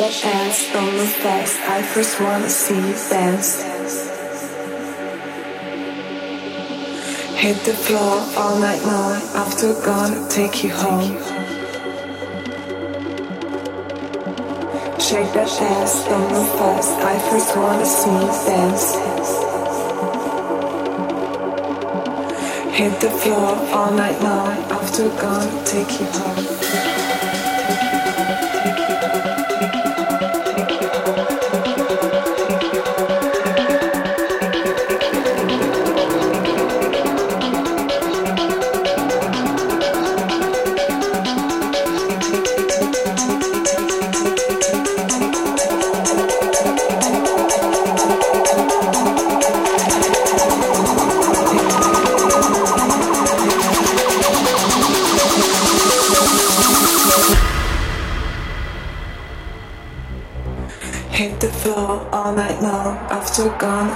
ass, don't move fast. I first wanna see you dance. Hit the floor all night long. After gonna take you home. Shake that ass, don't move fast. I first wanna see you dance. Hit the floor all night long. After gonna take you home.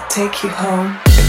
Take you home.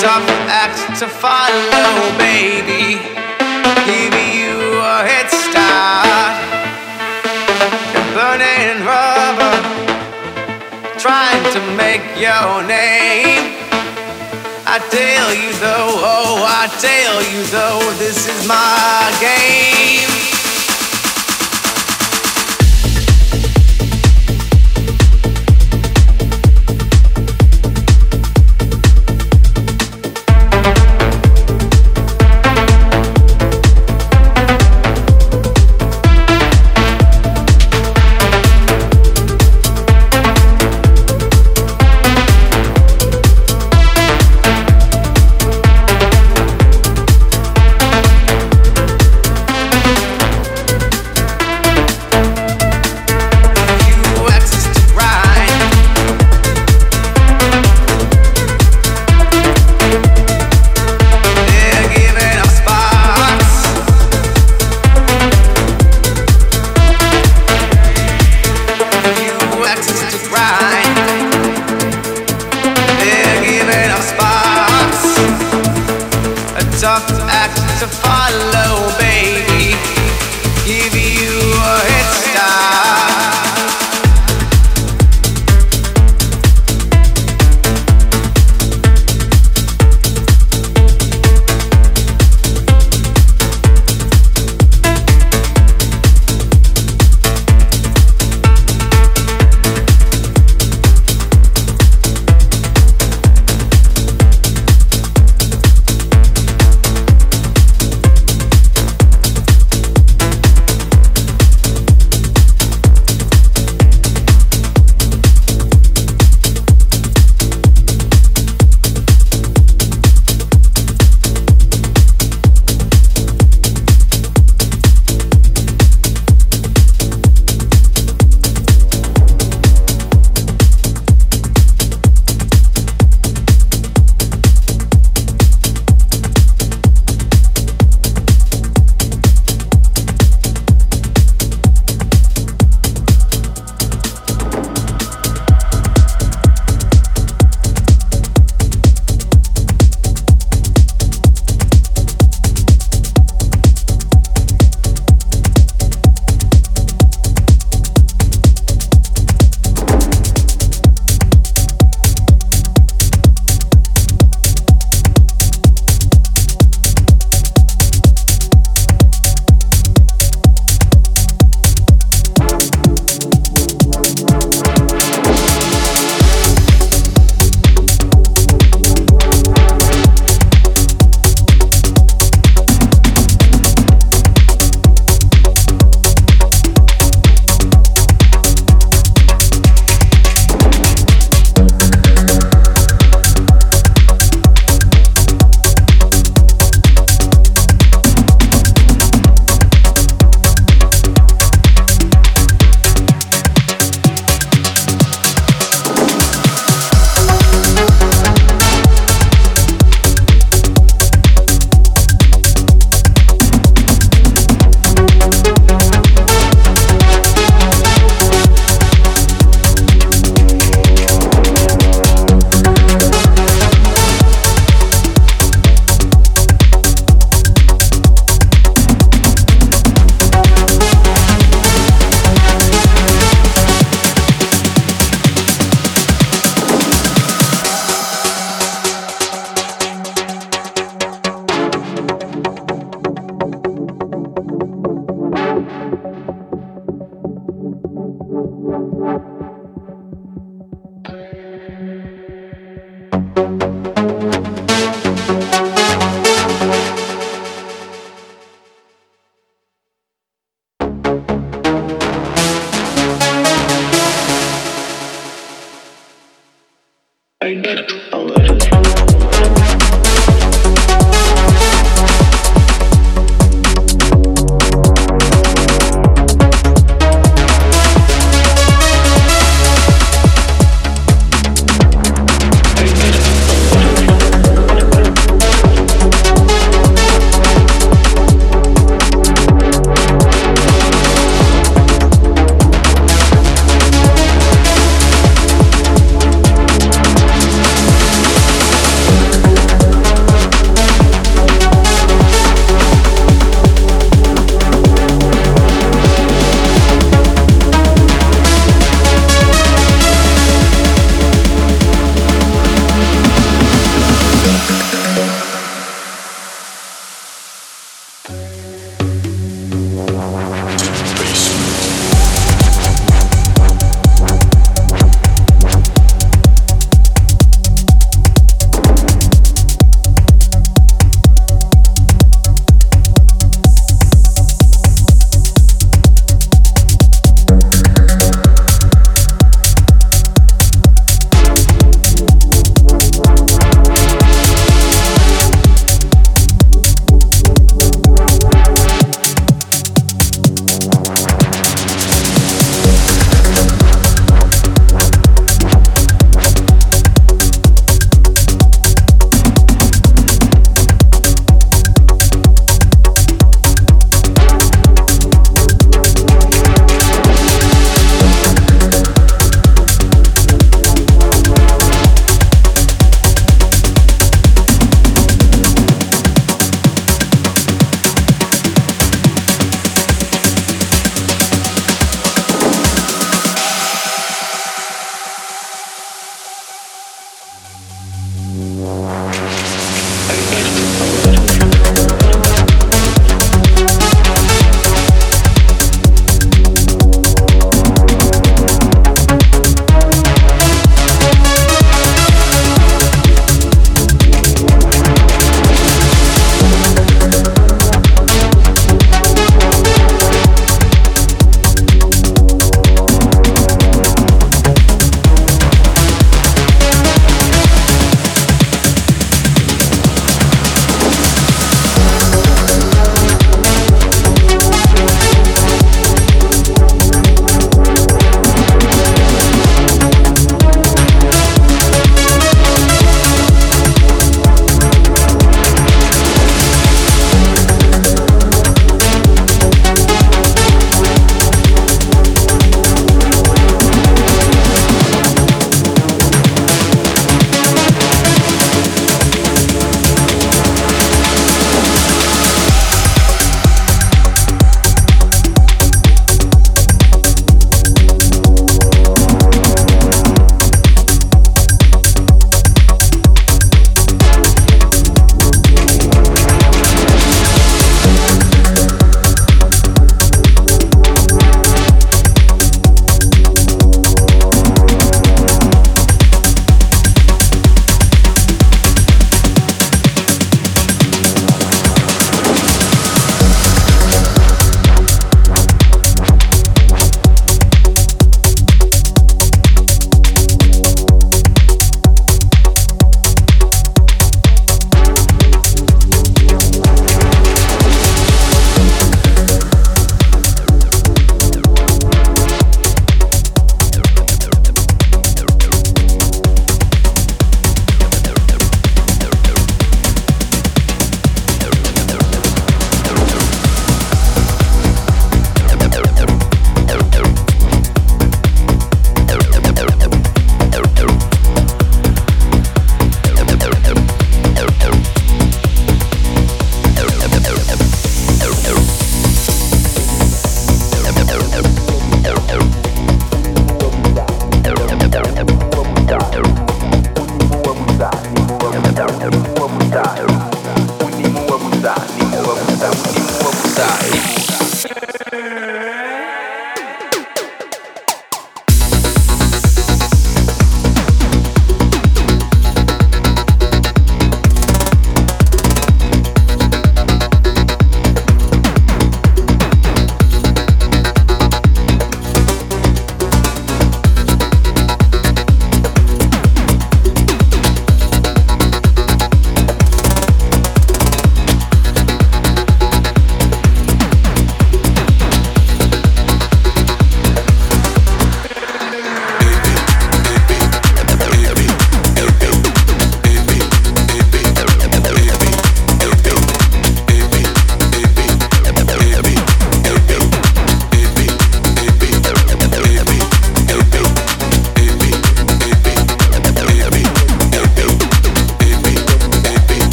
tough act to follow, baby. Give you a head start. You're burning rubber, trying to make your name. I tell you though, oh, I tell you though, this is my game. I get a little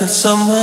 in someone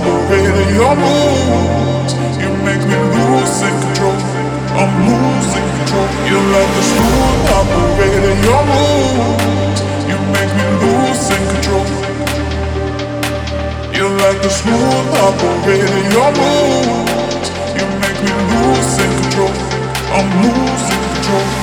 operator. Your moves, you make me losing control. I'm losing control. You're like the smooth operator. Your moves, you make me losing control. You're like the smooth operator. Your moves, you make me losing control. I'm losing control.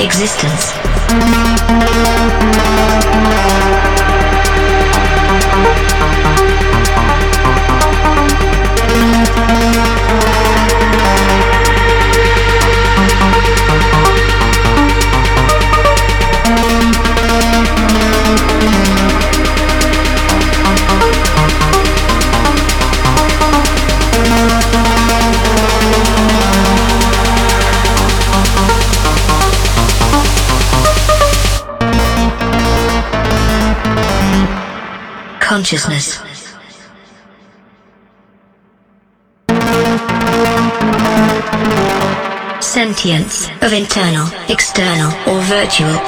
Existence.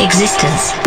Existence.